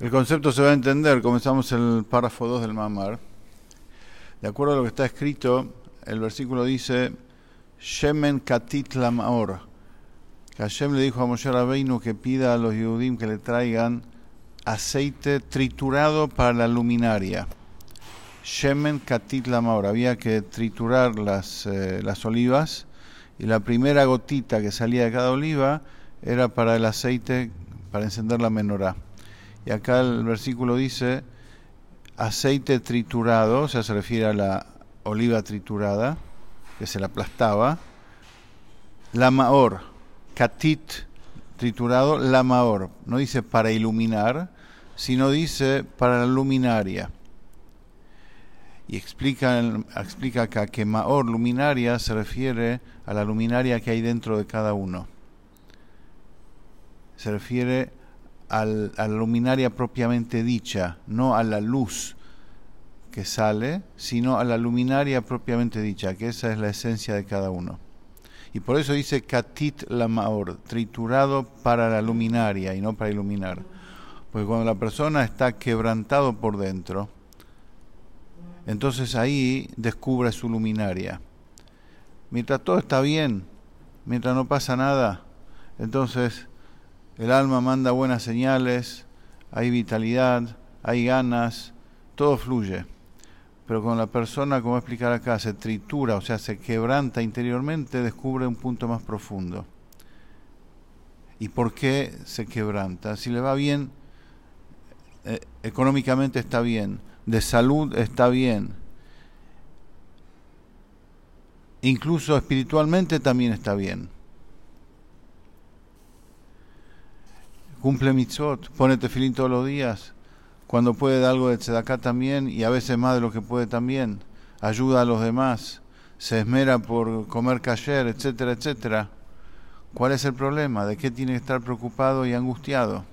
El concepto se va a entender, comenzamos el párrafo 2 del Mamar. De acuerdo a lo que está escrito, el versículo dice, Shemen katit lamaor. Hashem le dijo a Moshe Rabbeinu que pida a los Yehudim que le traigan aceite triturado para la luminaria. Shemen katit lamaor. Había que triturar las, eh, las olivas y la primera gotita que salía de cada oliva era para el aceite para encender la menorá. Y acá el versículo dice aceite triturado, o sea, se refiere a la oliva triturada, que se la aplastaba. La maor, katit triturado, la maor. No dice para iluminar, sino dice para la luminaria. Y explica, explica acá que maor, luminaria, se refiere a la luminaria que hay dentro de cada uno. Se refiere a la luminaria propiamente dicha, no a la luz que sale, sino a la luminaria propiamente dicha, que esa es la esencia de cada uno. Y por eso dice katit la maor, triturado para la luminaria y no para iluminar. Porque cuando la persona está quebrantado por dentro, entonces ahí descubre su luminaria. Mientras todo está bien, mientras no pasa nada, entonces el alma manda buenas señales, hay vitalidad, hay ganas, todo fluye. Pero cuando la persona, como voy a explicar acá, se tritura, o sea, se quebranta interiormente, descubre un punto más profundo. ¿Y por qué se quebranta? Si le va bien, eh, económicamente está bien, de salud está bien, incluso espiritualmente también está bien cumple mitzvot, pone tefilín todos los días, cuando puede dar algo de tzedaká también y a veces más de lo que puede también, ayuda a los demás, se esmera por comer kasher, etcétera, etcétera. ¿Cuál es el problema? ¿De qué tiene que estar preocupado y angustiado?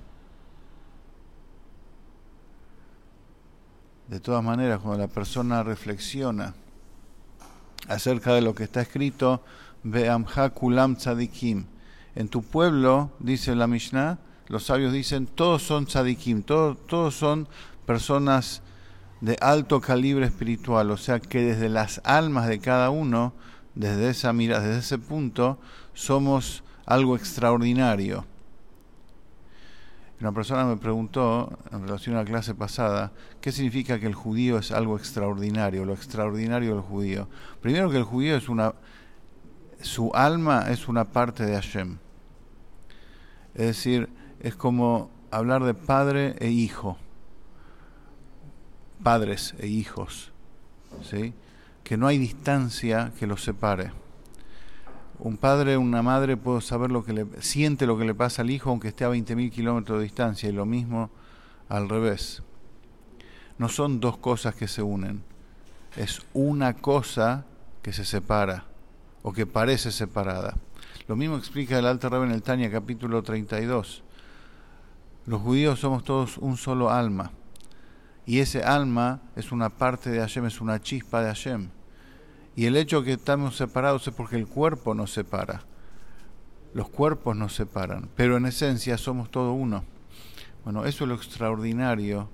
De todas maneras, cuando la persona reflexiona acerca de lo que está escrito, Be'amha kulam tzadikim. En tu pueblo, dice la Mishnah, los sabios dicen, todos son tzadikim, todos, todos son personas de alto calibre espiritual, o sea que desde las almas de cada uno, desde esa mira, desde ese punto, somos algo extraordinario. Una persona me preguntó en relación a la clase pasada, ¿qué significa que el judío es algo extraordinario, lo extraordinario del judío? Primero que el judío es una su alma es una parte de Hashem. Es decir, es como hablar de padre e hijo, padres e hijos, ¿sí? que no hay distancia que los separe. Un padre una madre puede saber lo que le siente lo que le pasa al hijo aunque esté a 20.000 kilómetros de distancia y lo mismo al revés. No son dos cosas que se unen, es una cosa que se separa o que parece separada. Lo mismo explica el Alto Rebbe en el Tania capítulo 32. Los judíos somos todos un solo alma. Y ese alma es una parte de Hashem, es una chispa de Hashem. Y el hecho que estamos separados es porque el cuerpo nos separa. Los cuerpos nos separan, pero en esencia somos todo uno. Bueno, eso es lo extraordinario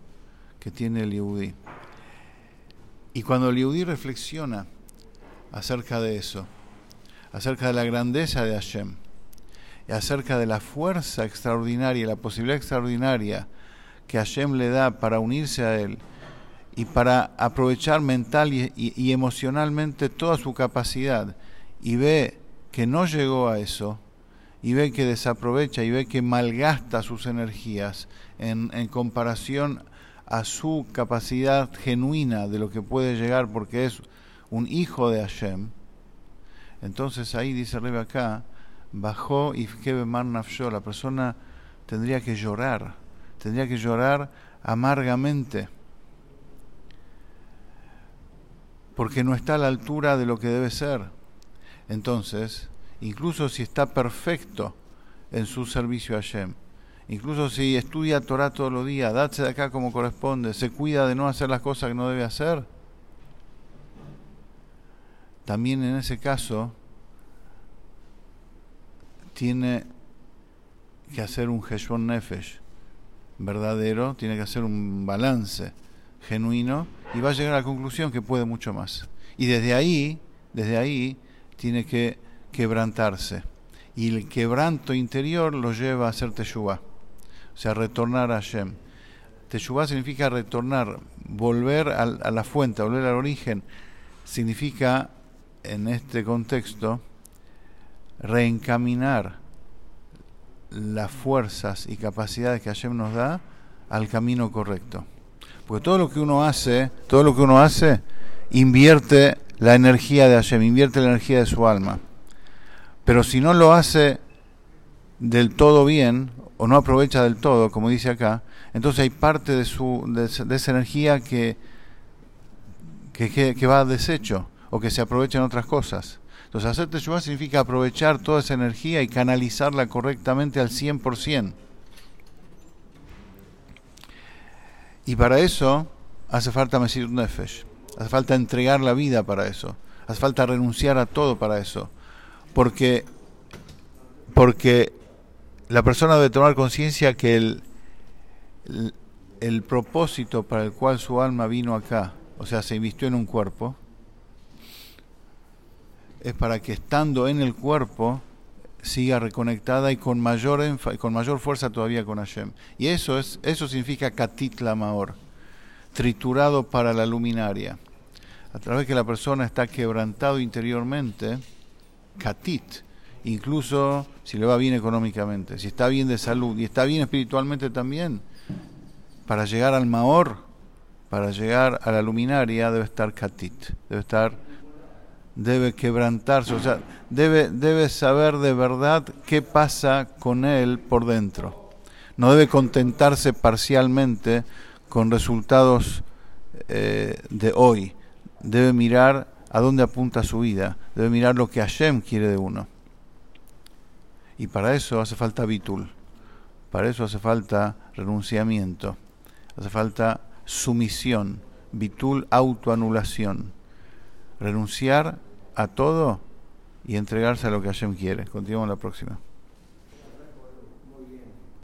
que tiene el Yehudi. Y cuando el Yehudi reflexiona acerca de eso, acerca de la grandeza de Hashem, acerca de la fuerza extraordinaria, la posibilidad extraordinaria que Hashem le da para unirse a Él y para aprovechar mental y, emocionalmente toda su capacidad y ve que no llegó a eso y ve que desaprovecha y ve que malgasta sus energías en, comparación a su capacidad genuina de lo que puede llegar porque es un hijo de Hashem, entonces ahí dice Rebe acá, bajó y nafsho, la persona tendría que llorar, tendría que llorar amargamente, porque no está a la altura de lo que debe ser. Entonces, incluso si está perfecto en su servicio a Hashem, incluso si estudia Torah todos los días, date de acá como corresponde, se cuida de no hacer las cosas que no debe hacer, también en ese caso tiene que hacer un Heshbon Nefesh, verdadero, tiene que hacer un balance genuino y va a llegar a la conclusión que puede mucho más. Y desde ahí, desde ahí, tiene que quebrantarse. Y el quebranto interior lo lleva a hacer teshuvah, o sea, retornar a Hashem. Teshuvah significa retornar, volver a, a la fuente, volver al origen. Significa, en este contexto, reencaminar las fuerzas y capacidades que Hashem nos da al camino correcto. Porque todo lo que uno hace, todo lo que uno hace, invierte la energía de Hashem, invierte la energía de su alma. Pero si no lo hace del todo bien, o no aprovecha del todo, como dice acá, entonces hay parte de, su, de, esa energía que, que, que, va a desecho, o que se aprovecha en otras cosas. Entonces hacer Teshuvah significa aprovechar toda esa energía y canalizarla correctamente al 100%. Y para eso hace falta Mesir Nefesh. Hace falta entregar la vida para eso. Hace falta renunciar a todo para eso. Porque, porque la persona debe tomar conciencia que el, el, el, propósito para el cual su alma vino acá, o sea, se invistió en un cuerpo, es para que estando en el cuerpo siga reconectada y con mayor con mayor fuerza todavía con Hashem. Y eso es eso significa katit lamaor, triturado para la luminaria. A través que la persona está quebrantado interiormente, katit, incluso si le va bien económicamente, si está bien de salud y está bien espiritualmente también, para llegar al maor, para llegar a la luminaria debe estar katit, debe estar debe quebrantarse, o sea, debe, debe saber de verdad qué pasa con él por dentro. No debe contentarse parcialmente con resultados eh, de hoy. Debe mirar a dónde apunta su vida. Debe mirar lo que Hashem quiere de uno. Y para eso hace falta bitul. Para eso hace falta renunciamiento. Hace falta sumisión. Bitul, autoanulación renunciar a todo y entregarse a lo que Hashem quiere. Continuamos la próxima.